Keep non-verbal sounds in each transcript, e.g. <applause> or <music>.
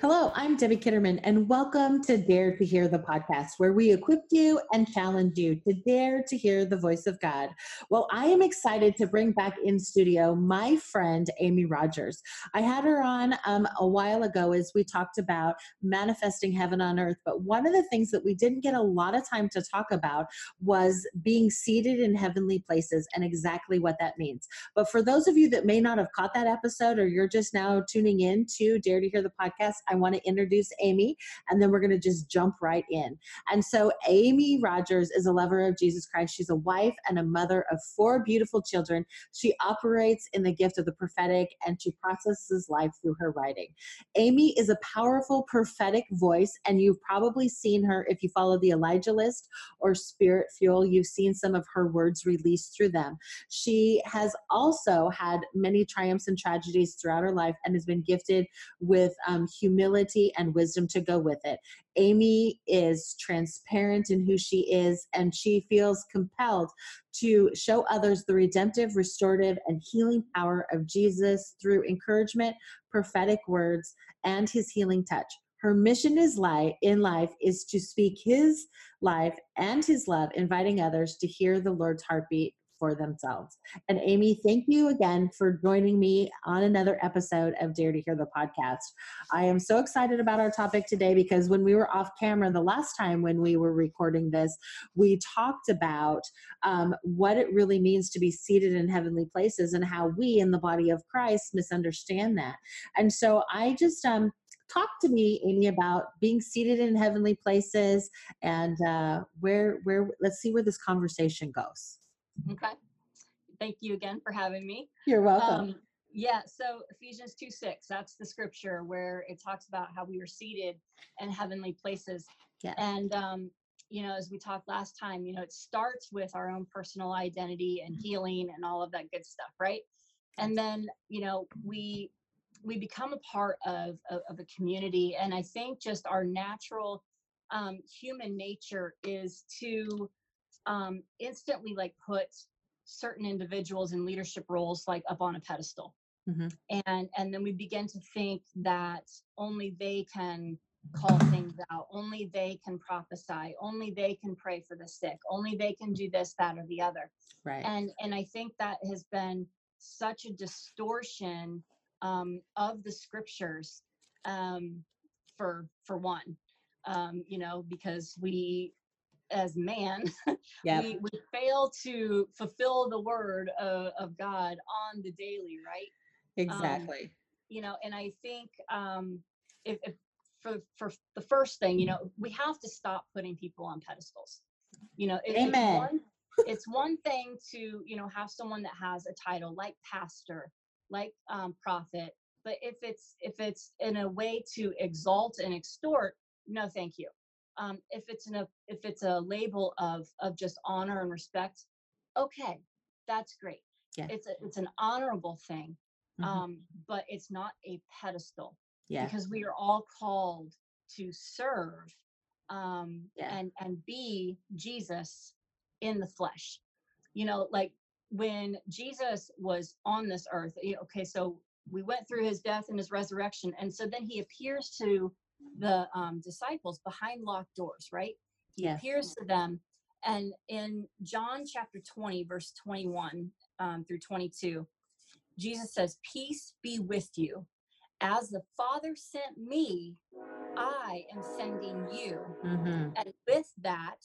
Hello, I'm Debbie Kitterman, and welcome to Dare to Hear the podcast, where we equip you and challenge you to dare to hear the voice of God. Well, I am excited to bring back in studio my friend Amie Rogers. I had her on um, a while ago as we talked about manifesting heaven on earth, but one of the things that we didn't get a lot of time to talk about was being seated in heavenly places and exactly what that means. But for those of you that may not have caught that episode or you're just now tuning in to Dare to Hear the podcast, I want to introduce Amie, and then we're going to just jump right in. And so, Amie Rogers is a lover of Jesus Christ. She's a wife and a mother of four beautiful children. She operates in the gift of the prophetic and she processes life through her writing. Amie is a powerful prophetic voice, and you've probably seen her if you follow the Elijah list or Spirit Fuel. You've seen some of her words released through them. She has also had many triumphs and tragedies throughout her life and has been gifted with um, humility and wisdom to go with it. Amie is transparent in who she is, and she feels compelled to show others the redemptive, restorative, and healing power of Jesus through encouragement, prophetic words, and his healing touch. Her mission is life in life is to speak his life and his love, inviting others to hear the Lord's heartbeat for themselves. And Amie, thank you again for joining me on another episode of Dare to Hear the podcast. I am so excited about our topic today because when we were off camera the last time when we were recording this, we talked about um, what it really means to be seated in heavenly places and how we in the body of Christ misunderstand that. And so I just um, talk to me amie about being seated in heavenly places and uh, where where let's see where this conversation goes Okay. Thank you again for having me. You're welcome. Um, yeah, so Ephesians 2 6, that's the scripture where it talks about how we are seated in heavenly places. Yeah. And, um, you know, as we talked last time, you know, it starts with our own personal identity and mm-hmm. healing and all of that good stuff, right? And then, you know, we we become a part of, of, of a community. And I think just our natural um, human nature is to um, instantly like put certain individuals in leadership roles like up on a pedestal. Mm-hmm. and and then we begin to think that only they can call things out only they can prophesy only they can pray for the sick only they can do this that or the other. Right. And and i think that has been such a distortion um, of the scriptures um, for for one um, you know because we as man <laughs> yep. we, we fail to fulfill the word of, of god on the daily right um, exactly um, you know and i think um if, if for for the first thing you know we have to stop putting people on pedestals you know it, Amen. It's, one, it's one thing to you know have someone that has a title like pastor like um, prophet but if it's if it's in a way to exalt and extort no thank you um, if it's in a if it's a label of of just honor and respect okay that's great yeah. it's a, it's an honorable thing mm-hmm. um, but it's not a pedestal yeah. because we are all called to serve um, yeah. and and be jesus in the flesh you know like when jesus was on this earth okay so we went through his death and his resurrection and so then he appears to the um, disciples behind locked doors, right? He yes. appears to them. And in John chapter 20, verse 21 um, through 22, Jesus says, Peace be with you. As the Father sent me, I am sending you. Mm-hmm. And with that,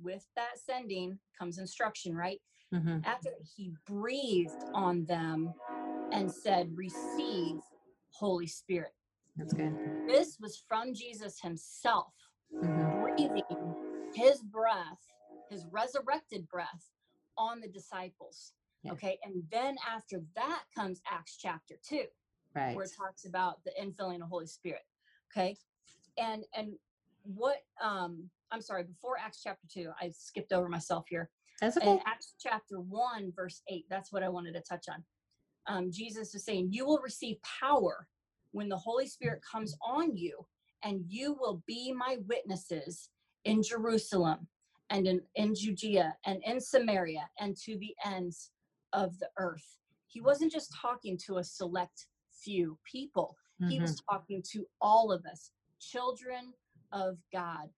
with that sending comes instruction, right? Mm-hmm. After he breathed on them and said, Receive Holy Spirit. That's good. This was from Jesus himself, mm-hmm. breathing his breath, his resurrected breath on the disciples. Yeah. Okay. And then after that comes Acts chapter 2, right. where it talks about the infilling of the Holy Spirit. Okay. And, and what, um, I'm sorry, before Acts chapter 2, I skipped over myself here. That's okay. In Acts chapter 1, verse 8, that's what I wanted to touch on. Um, Jesus is saying, You will receive power when the Holy Spirit comes on you, and you will be my witnesses in Jerusalem and in, in Judea and in Samaria and to the ends of the earth. He wasn't just talking to a select few people. he was Mm-hmm. talking to all of us children of god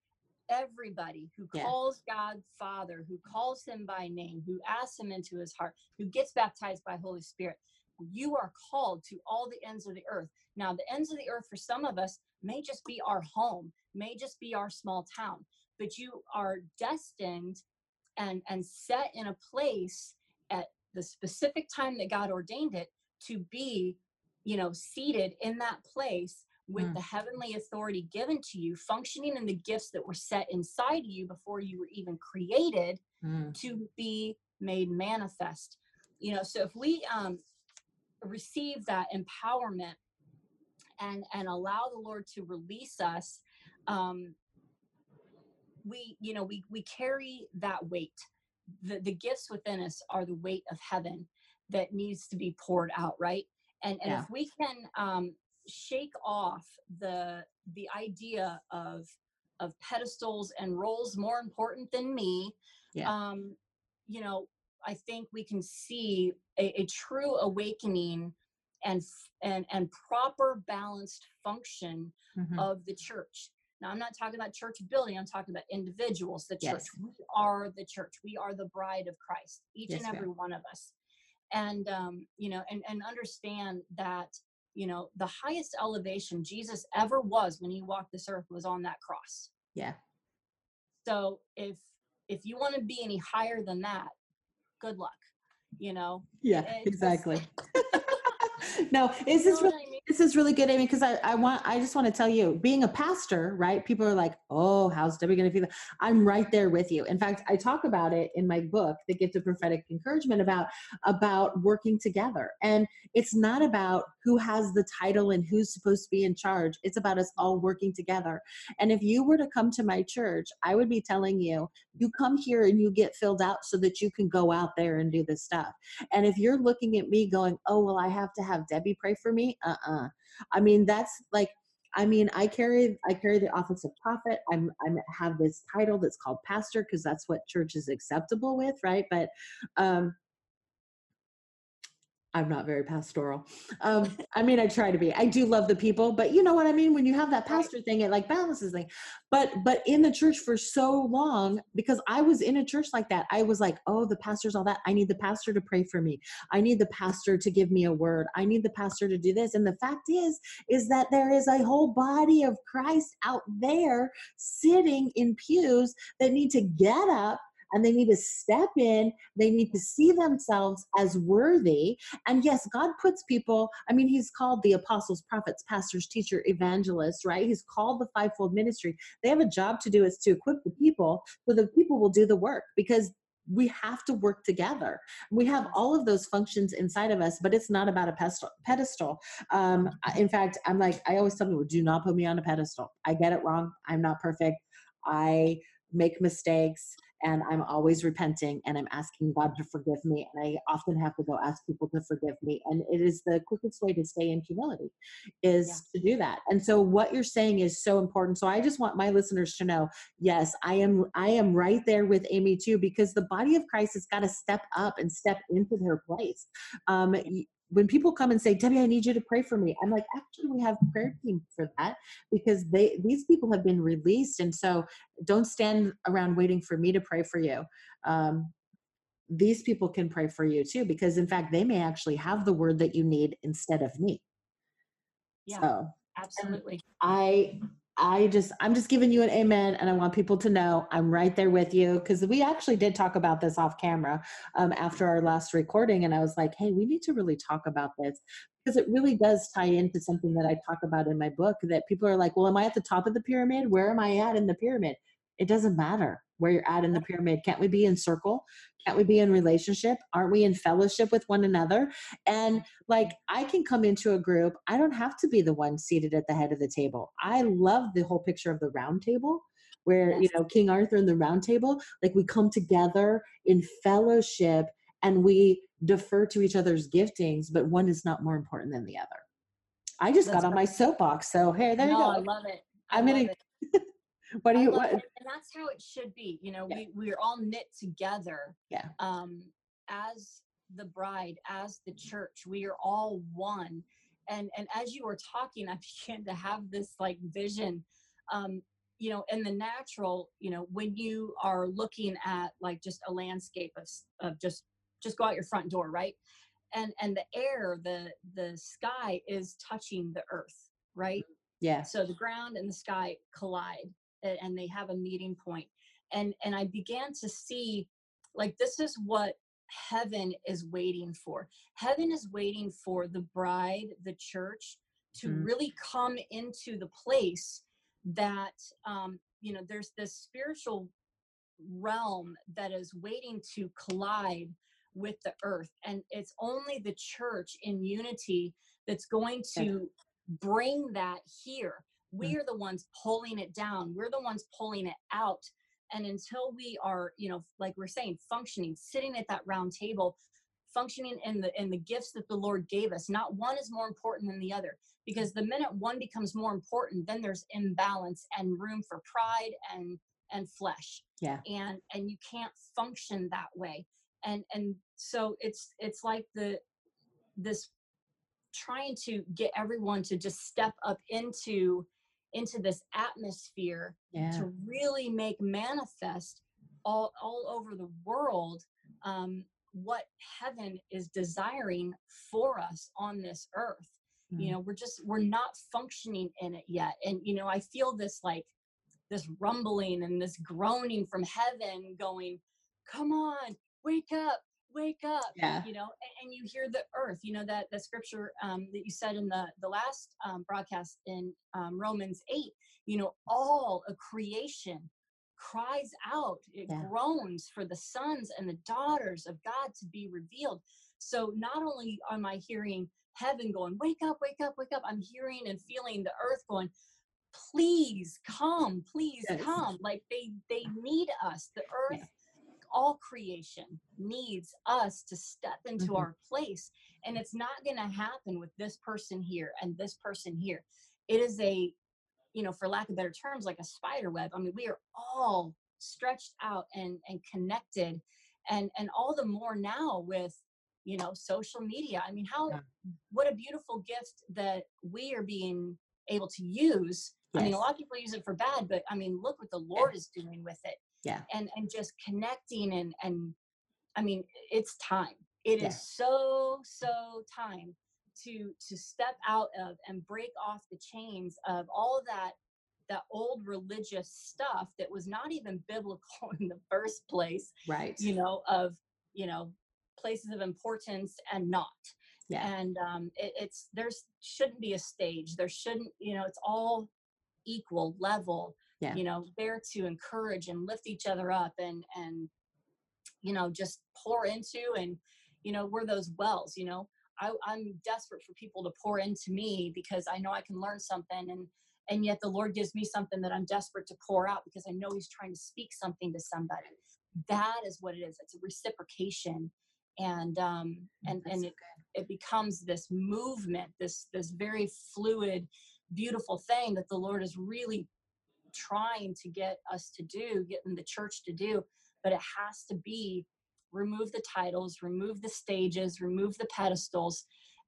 everybody who calls god father who calls him by name who asks him into his heart who gets baptized by holy spirit you are called to all the ends of the earth now the ends of the earth for some of us may just be our home may just be our small town but you are destined and and set in a place at the specific time that god ordained it to be you know seated in that place with Mm. the heavenly authority given to you functioning in the gifts that were set inside you before you were even created Mm. to be made manifest you know so if we um receive that empowerment and and allow the lord to release us um we you know we we carry that weight the the gifts within us are the weight of heaven that needs to be poured out right and and Yeah. if we can um shake off the the idea of of pedestals and roles more important than me Yeah. um you know i think we can see a, a true awakening and and and proper balanced function Mhm. of the church now i'm not talking about church building i'm talking about individuals the church Yes. we are the church we are the bride of christ each Yes, and ma'am. every one of us and um you know and and understand that you know the highest elevation jesus ever was when he walked this earth was on that cross Yeah. so if if you want to be any higher than that good luck you know Yeah, It- it's just- exactly. <laughs> <laughs> no, is this really what I mean? This is really good, Amie, because I, I want I just want to tell you, being a pastor, right? People are like, oh, how's Debbie gonna feel? I'm right there with you. In fact, I talk about it in my book, The Gift of Prophetic Encouragement, about about working together. And it's not about who has the title and who's supposed to be in charge. It's about us all working together. And if you were to come to my church, I would be telling you, you come here and you get filled out so that you can go out there and do this stuff. And if you're looking at me going, oh, well, I have to have Debbie pray for me, uh uh I mean, that's like, I mean, I carry I carry the office of prophet. I'm I'm have this title that's called pastor because that's what church is acceptable with, right? But um I'm not very pastoral. Um, <laughs> I mean, I try to be. I do love the people, but you know what I mean. When you have that pastor thing, it like balances thing. But but in the church for so long, because I was in a church like that, I was like, oh, the pastor's all that. I need the pastor to pray for me. I need the pastor to give me a word. I need the pastor to do this. And the fact is, is that there is a whole body of Christ out there sitting in pews that need to get up and they need to step in. They need to see themselves as worthy. And yes, God puts people, I mean, He's called the apostles, prophets, pastors, teacher, evangelists, right? He's called the fivefold ministry. They have a job to do, is to equip the people so the people will do the work because we have to work together. We have all of those functions inside of us, but it's not about a pedestal. Um, in fact, I'm like, I always tell people, do not put me on a pedestal. I get it wrong. I'm not perfect. I make mistakes and I'm always repenting and I'm asking God to forgive me. And I often have to go ask people to forgive me. And it is the quickest way to stay in humility is to do that. And so what you're saying is so important. So I just want my listeners to know, yes, I am I am right there with Amie too, because the body of Christ has got to step up and step into their place. Um, when people come and say, Debbie, I need you to pray for me, I'm like, actually, we have prayer team for that because they these people have been released, and so don't stand around waiting for me to pray for you. Um, these people can pray for you too, because in fact, they may actually have the word that you need instead of me. Yeah. So absolutely I I just I'm just giving you an amen and I want people to know I'm right there with you because we actually did talk about this off camera um, after our last recording and I was like, hey, we need to really talk about this because it really does tie into something that I talk about in my book that people are like, well, am I at the top of the pyramid? Where am I at in the pyramid? It doesn't matter where you're at in the pyramid. Can't we be in circle? Can't we be in relationship? Aren't we in fellowship with one another? And like I can come into a group, I don't have to be the one seated at the head of the table. I love the whole picture of the round table where, you know, King Arthur and the round table, like we come together in fellowship and we defer to each other's giftings, but one is not more important than the other. I just That's got on my soapbox. So here, there no, you go. I love it. I I'm love gonna-. <laughs> What do you what? it. And that's how it should be. You know, Yeah. we we're all knit together. Yeah. Um, as the bride, as the church, we are all one. and and as you were talking i <laughs> began to have this like vision um you know in the natural you know when you are looking at like just a landscape of, of just just go out your front door right and and the air the the sky is touching the earth right yeah so the ground and the sky collide and they have a meeting point. And and i began to see like this is what heaven is waiting for. Heaven is waiting for the bride the church to mm. really come into the place that um you know there's this spiritual realm that is waiting to collide with the earth. And it's only the church in unity that's going to bring that here we mm. are the ones pulling it down. We're the ones pulling it out. And until we are you know like we're saying functioning sitting at that round table functioning in the in the gifts that the lord gave us not one is more important than the other. Because the minute one becomes more important then there's imbalance and room for pride and and flesh. Yeah. And and you can't function that way. And and so it's it's like the this trying to get everyone to just step up into into this atmosphere yeah. to really make manifest all all over the world um, what heaven is desiring for us on this earth mm-hmm. you know we're just we're not functioning in it yet and you know i feel this like this rumbling and this groaning from heaven going come on wake up wake up yeah you know and, and, you hear the earth you know that the scripture um, that you said in the the last um, broadcast in um, romans 8 you know all of creation cries out it yeah. groans for the sons and the daughters of god to be revealed so not only am i hearing heaven going wake up wake up wake up i'm hearing and feeling the earth going please come please yes. come like they they need us the earth yeah all creation needs us to step into mm-hmm. our place. And it's not going to happen with this person here and this person here. It is a, you know, for lack of better terms, like a spider web. I mean, we are all stretched out and and connected and and all the more now with you know social media i mean how yeah. what a beautiful gift that we are being able to use yes. i mean a lot of people use it for bad but i mean look what the lord is doing with it yeah. and and just connecting and and i mean it's time. It yeah. is so so time to to step out of and break off the chains of all that that old religious stuff that was not even biblical <laughs> in the first place right. you know of you know places of importance and not. Yeah. And um it, it's there's shouldn't be a stage. There shouldn't you know it's all equal level yeah. you know there to encourage and lift each other up and and you know just pour into and you know we're those wells you know? I, i'm desperate for people to pour into me because i know i can learn something and and yet the lord gives me something that i'm desperate to pour out because i know he's trying to speak something to somebody. That is what it is. It's a reciprocation and um mm, and That's and it, it becomes this movement this this very fluid beautiful thing that the lord is really trying to get us to do, getting the church to do, but it has to be remove the titles, remove the stages, remove the pedestals,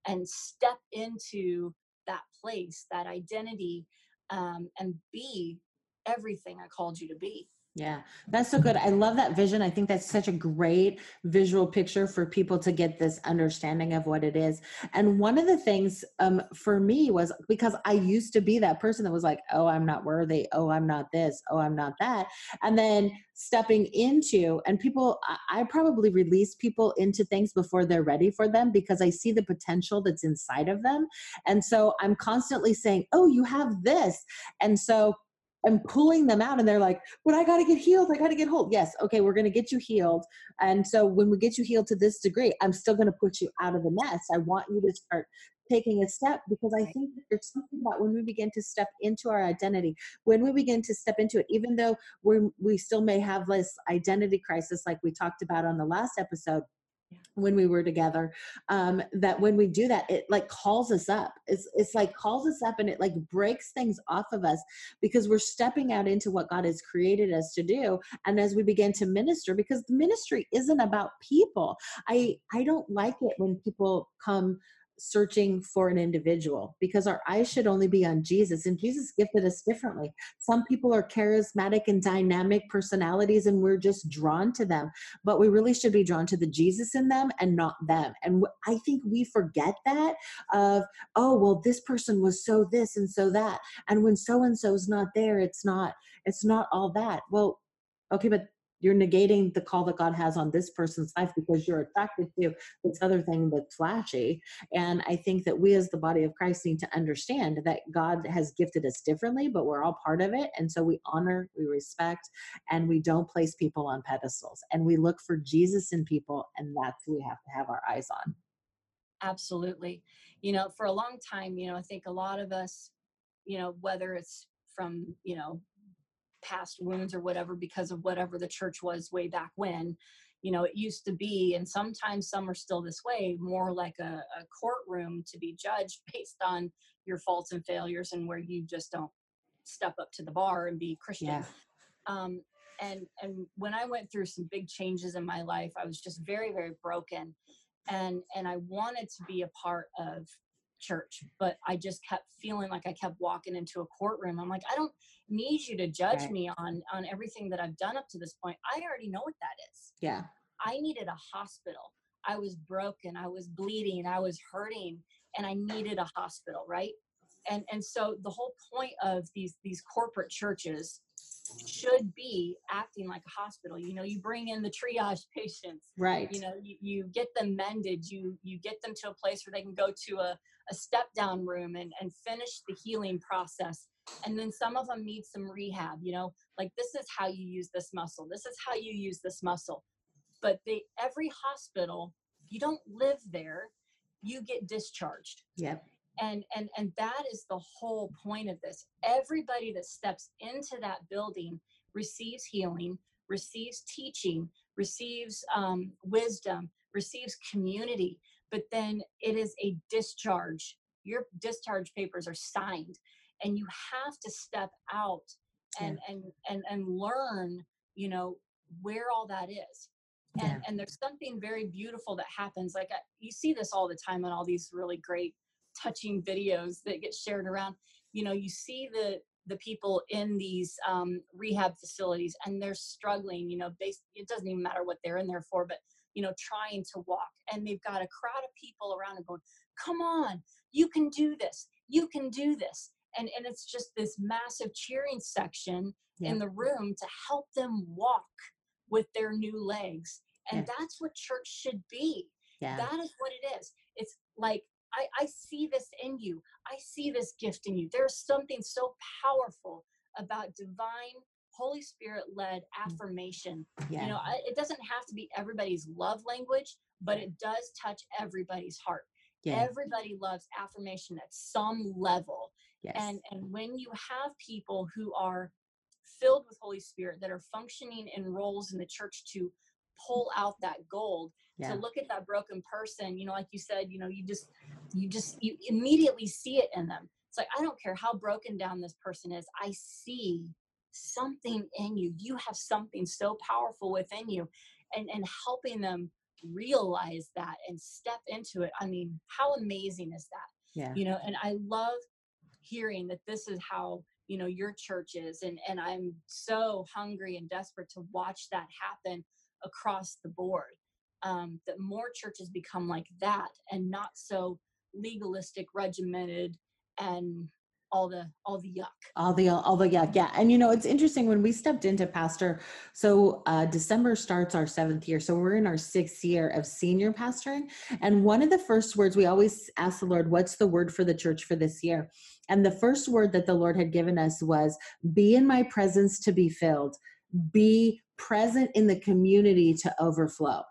and step into that place, that identity, um, and be everything I called you to be. Yeah, that's so good. I love that vision. I think that's such a great visual picture for people to get this understanding of what it is. And one of the things um, for me was because I used to be that person that was like, oh, I'm not worthy. Oh, I'm not this. Oh, I'm not that. And then stepping into, and people, I probably release people into things before they're ready for them because I see the potential that's inside of them. And so I'm constantly saying, oh, you have this. And so I'm pulling them out and they're like, but I got to get healed. I got to get whole. Yes. Okay. We're going to get you healed. And so when we get you healed to this degree, I'm still going to put you out of the mess. I want you to start taking a step because I think there's something about when we begin to step into our identity, when we begin to step into it, even though we we still may have this identity crisis like we talked about on the last episode, when we were together um that when we do that it like calls us up. It's it's like calls us up and it like breaks things off of us because we're stepping out into what god has created us to do and as we begin to minister because the ministry isn't about people. I i don't like it when people come searching for an individual because our eyes should only be on Jesus and Jesus gifted us differently. Some people are charismatic and dynamic personalities and we're just drawn to them, but we really should be drawn to the Jesus in them and not them. And I think we forget that of oh well this person was so this and so that and when so and so's not there it's not it's not all that. Well, okay, but you're negating the call that God has on this person's life because you're attracted to this other thing that's flashy. And I think that we as the body of Christ need to understand that God has gifted us differently, but we're all part of it. And so we honor, we respect, and we don't place people on pedestals. And we look for Jesus in people, and that's who we have to have our eyes on. Absolutely. You know, for a long time, you know, I think a lot of us, you know, whether it's from, you know, past wounds or whatever because of whatever the church was way back when. You know it used to be and sometimes some are still this way more like a, a courtroom to be judged <laughs> based on your faults and failures and where you just don't step up to the bar and be christian. Yeah. um, and and when i went through some big changes in my life i was just very very broken. And and i wanted to be a part of church, but I just kept feeling like I kept walking into a courtroom. I'm like, I don't need you to judge right. me on on everything that I've done up to this point. I already know what that is. Yeah. I needed a hospital. I was broken, I was bleeding, I was hurting, and I needed a hospital, right? And and so the whole point of these these corporate churches should be acting like a hospital. You know you bring in the triage <laughs> patients right. you know you, you get them mended you you get them to a place where they can go to a, a step down room and and finish the healing process. And then some of them need some rehab you know like this is how you use this muscle this is how you use this muscle. But they every hospital you don't live there you get discharged. Yep and and and that is the whole point of this. Everybody that steps into that building receives healing receives teaching receives um, wisdom receives community. But then it is a discharge. Your discharge papers are signed and you have to step out and yeah. and and and learn you know where all that is. And yeah. and there's something very beautiful that happens. Like I, you see this all the time on all these really great touching videos that get shared around you know you see the the people in these um, rehab facilities and they're struggling you know they it doesn't even matter what they're in there for but you know trying to walk and they've got a crowd of people around and going come on you can do this you can do this and and it's just this massive cheering section yeah. in the room to help them walk with their new legs and yeah. that's what church should be yeah. that is what it is it's like I, I see this in you. I see this gift in you. There's something so powerful about divine Holy Spirit led mm. affirmation. Yeah. You know, I, it doesn't have to be everybody's love language, but it does touch everybody's heart. Yeah. Everybody loves affirmation at some level. Yes. And and when you have people who are filled with Holy Spirit that are functioning in roles in the church to pull out that gold, yeah. to look at that broken person you know like you said you know you just you just you immediately see it in them. It's like i don't care how broken down this person is i see something in you. You have something so powerful within you and and helping them realize that and step into it. I mean how amazing is that? Yeah. You know and i love hearing that this is how you know your church is and and i'm so hungry and desperate to watch that happen across the board um, that more churches become like that and not so legalistic, regimented, and all the all the yuck. All the all the yuck yeah. And you know it's interesting when we stepped into pastor so uh december starts our seventh year so we're in our sixth year of senior pastoring. And one of the first words we always ask the lord what's the word for the church for this year? And the first word that the lord had given us was be in my presence to be filled be present in the community to overflow.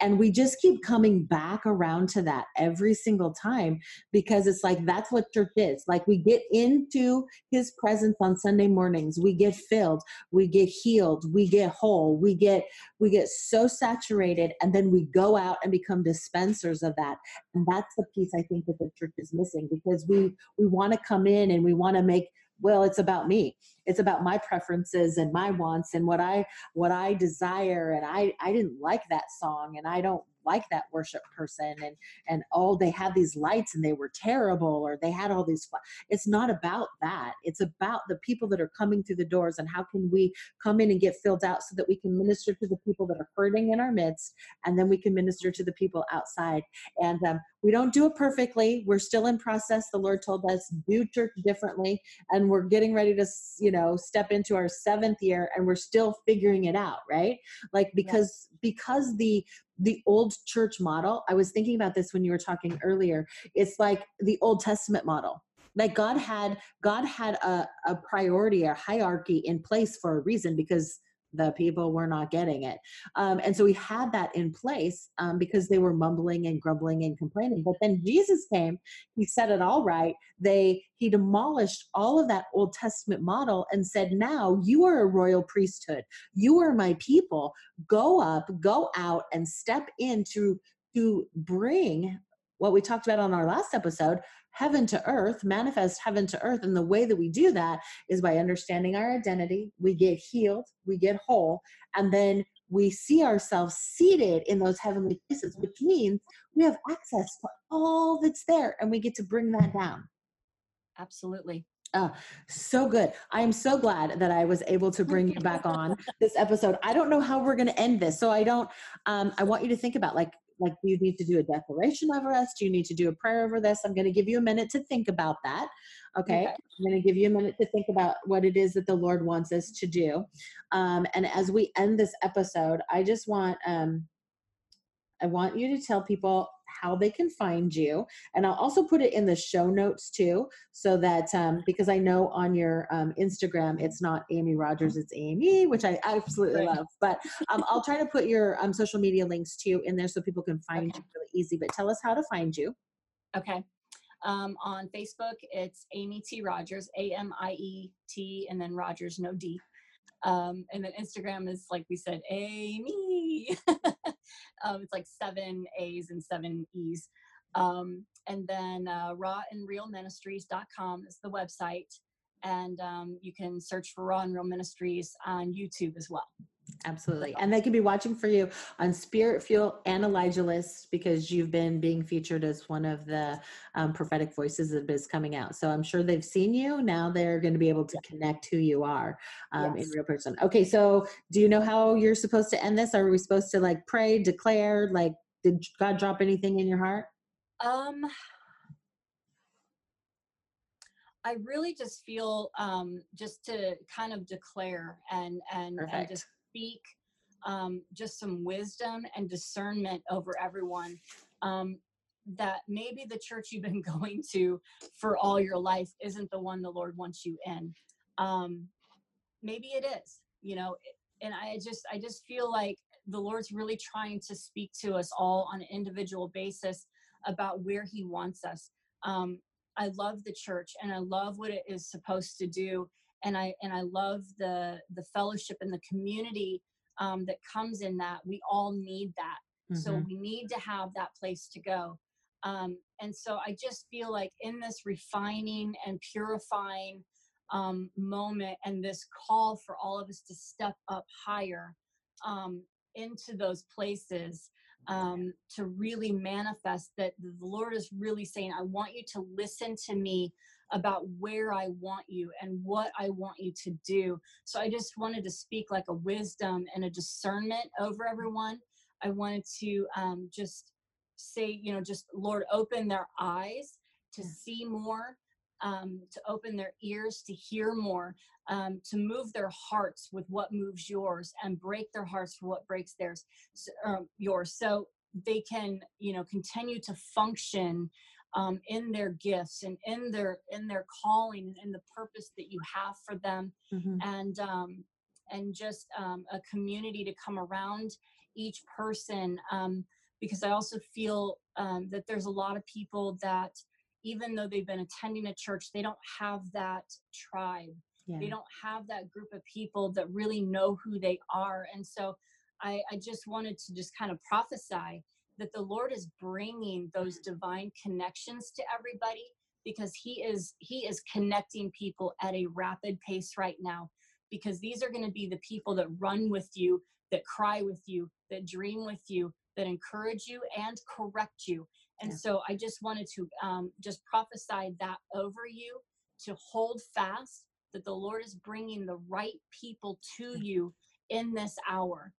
And we just keep coming back around to that every single time because it's like that's what church is. Like we get into his presence on Sunday mornings, we get filled, we get healed, we get whole, we get we get so saturated and then we go out and become dispensers of that. And that's the piece I think that the church is missing because we we want to come in and we want to make well it's about me. It's about my preferences and my wants and what i what i desire. And i i didn't like that song and i don't like that worship person and and oh they had these lights and they were terrible or they had all these it's not about that. It's about the people that are coming through the doors and how can we come in and get filled out so that we can minister to the people that are hurting in our midst and then we can minister to the people outside. And um, we don't do it perfectly. We're still in process the lord told us do church differently and we're getting ready to you know step into our seventh year and we're still figuring it out right? Like because because the the old church model i was thinking about this when you were talking earlier it's like the old testament model. Like god had god had a, a priority a hierarchy in place for a reason because the people were not getting it. Um, and so we had that in place um, because they were mumbling and grumbling and complaining. But then Jesus came, he said it all right. They he demolished all of that Old Testament model and said, Now you are a royal priesthood. You are my people. Go up, go out, and step into to bring what we talked about on our last episode heaven to earth, manifest heaven to earth. And the way that we do that is by understanding our identity. We get healed, we get whole, and then we see ourselves seated in those heavenly places, which means we have access to all that's there and we get to bring that down. Absolutely. Oh, so good. I am so glad that I was able to bring you back on <laughs> this episode. I don't know how we're going to end this. So I don't, um, I want you to think about like, like do you need to do a declaration over us do you need to do a prayer over this? I'm going to give you a minute to think about that okay, okay. i'm going to give you a minute to think about what it is that the lord wants us to do. Um, and as we end this episode i just want um, i want you to tell people how they can find you. And I'll also put it in the show notes too, so that um, because I know on your um, Instagram it's not Amie Rogers, it's Amy, which I absolutely love. But um, I'll try to put your um, social media links too in there so people can find okay. you really easy. But tell us how to find you. Okay. Um, on Facebook, it's Amie T. Rogers, A M I E T, and then Rogers, no D. Um, and then Instagram is like we said, Amy. <laughs> um, it's like seven A's and seven E's. Um, and then uh, rawandrealministries.com is the website. And um, you can search for Raw and Real Ministries on YouTube as well. Absolutely. And they can be watching for you on Spirit Fuel and Elijah List because you've been being featured as one of the um, prophetic voices that is coming out. So I'm sure they've seen you. Now they're going to be able to connect who you are um, yes. in real person. Okay. So do you know how you're supposed to end this? Are we supposed to like pray, declare, like, did God drop anything in your heart? Um, I really just feel um, just to kind of declare and and, and just speak um, just some wisdom and discernment over everyone. Um, that maybe the church you've been <laughs> going to for all your life isn't the one the Lord wants you in. Um, maybe it is, you know, and I just I just feel like the Lord's really trying to speak to us all on an individual basis about where He wants us. Um, I love the church and I love what it is supposed to do and I and I love the the fellowship and the community um, that comes in that. We all need that, mm-hmm. so we need to have that place to go. Um, and so I just feel like in this refining and purifying um, moment and this call for all of us to step up higher um, into those places um, to really manifest that the Lord is really saying, I want you to listen to me about where I want you and what I want you to do. So I just wanted to speak like a wisdom and a discernment over everyone. I wanted to um, just say, you know, just Lord, open their eyes to see more, um, to open their ears to hear more, um, to move their hearts with what moves yours, and break their hearts for what breaks theirs, um, yours. So they can, you know, continue to function um, in their gifts and in their in their calling and in the purpose that you have for them mm-hmm. and um, and just um, a community to come around each person um, because i also feel um, that there's a lot of people that even though they've been attending a church they don't have that tribe yeah. they don't have that group of people that really know who they are and so I, I just wanted to just kind of prophesy that the Lord is bringing those mm-hmm. divine connections to everybody because he is he is connecting people at a rapid pace right now because these are going to be the people that run with you that cry with you that dream with you that encourage you and correct you. And Yeah. so I just wanted to um, just prophesy that over you to hold fast that the Lord is bringing the right people to you in this hour.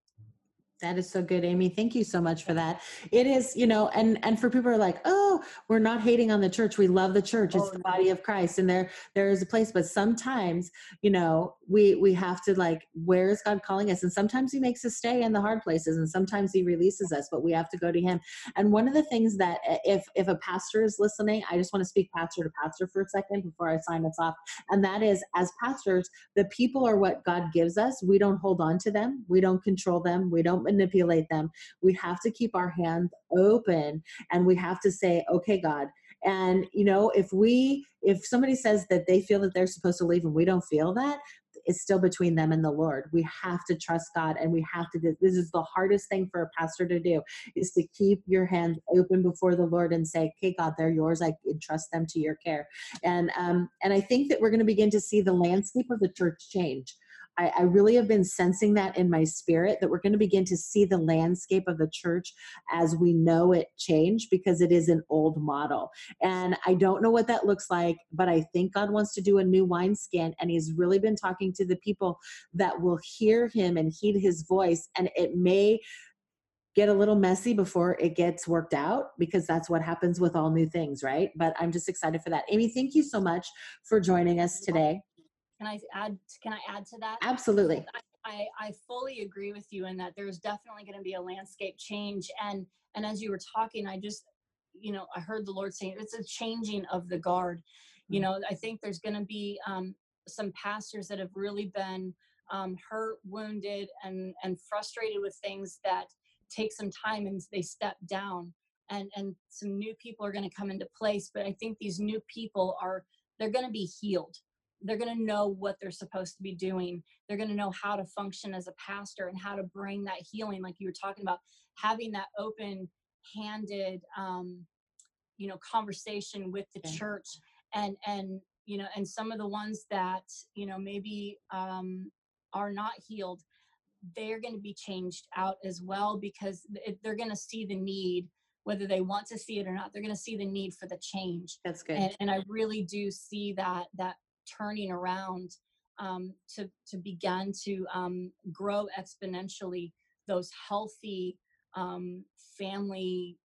That is so good, Amie. Thank you so much for that. It is, you know, and and for people who are like, oh, we're not hating on the church. We love the church. It's Oh, the body of Christ, and there there is a place. But sometimes, you know, we we have to like, where is God calling us? And sometimes He makes us stay in the hard places, and sometimes He releases us. But we have to go to Him. And one of the things that if if a pastor is listening, I just want to speak pastor to pastor for a second before I sign us off. And that is, as pastors, the people are what God gives us. We don't hold on to them. We don't control them. We don't manipulate them. We have to keep our hands open and we have to say, okay, God. And, you know, if we, if somebody says that they feel that they're supposed to leave and we don't feel that, it's still between them and the Lord. We have to trust God and we have to, this is the hardest thing for a pastor to do is to keep your hands open before the Lord and say, okay, God, they're yours. I entrust them to your care and um, and I think that we're going to begin to see the landscape of the church change. I, I really have been sensing that in my spirit that we're going to begin to see the landscape of the church as we know it change because it is an old model. And I don't know what that looks like, but I think God wants to do a new wineskin, and He's really been talking to the people that will hear Him and heed His voice. And it may get a little messy before it gets worked out because that's what happens with all new things, right? But I'm just excited for that. Amie, thank you so much for joining us today. Can I add? Can I add to that? Absolutely. I, I fully agree with you in that there's definitely going to be a landscape change and and as you were talking i just you know i heard the lord saying it's a changing of the guard you Mm. know i think there's going to be um, some pastors that have really been um, hurt wounded and and frustrated with things that take some time and they step down and and some new people are going to come into place but i think these new people are they're going to be healed they're going to know what they're supposed to be doing they're going to know how to function as a pastor and how to bring that healing like you were talking about having that open handed um you know conversation with the Yeah. church and and you know and some of the ones that you know maybe um are not healed they're going to be changed out as well because they're going to see the need whether they want to see it or not they're going to see the need for the change That's good. and, and I really do see that that turning around um, to to begin to um, grow exponentially those healthy um, family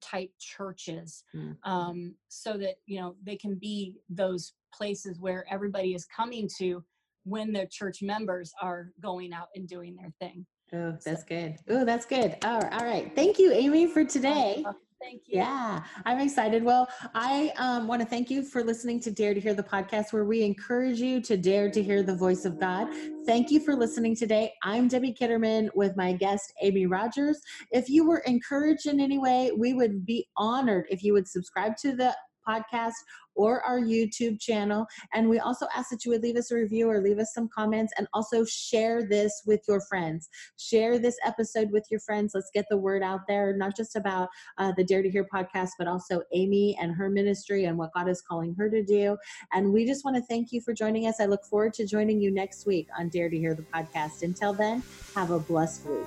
type churches Mm. um, so that you know they can be those places where everybody is coming to when their church members are going out and doing their thing Oh, that's good. Oh, that's good. All right. All right. Thank you, Amie, for today. Thank you Yeah, I'm excited. Well, I um, want to thank you for listening to Dare to Hear the podcast, where we encourage you to dare to hear the voice of God. Thank you for listening today. I'm Debbie Kitterman with my guest, Amie Rogers. If you were encouraged in any way, we would be honored if you would subscribe to the podcast or our YouTube channel. And we also ask that you would leave us a review or leave us some comments and also share this with your friends. Share this episode with your friends. Let's get the word out there, not just about uh, the Dare to Hear podcast, but also Amie and her ministry and what God is calling her to do. And we just want to thank you for joining us. I look forward to joining you next week on Dare to Hear the podcast. Until then, have a blessed week.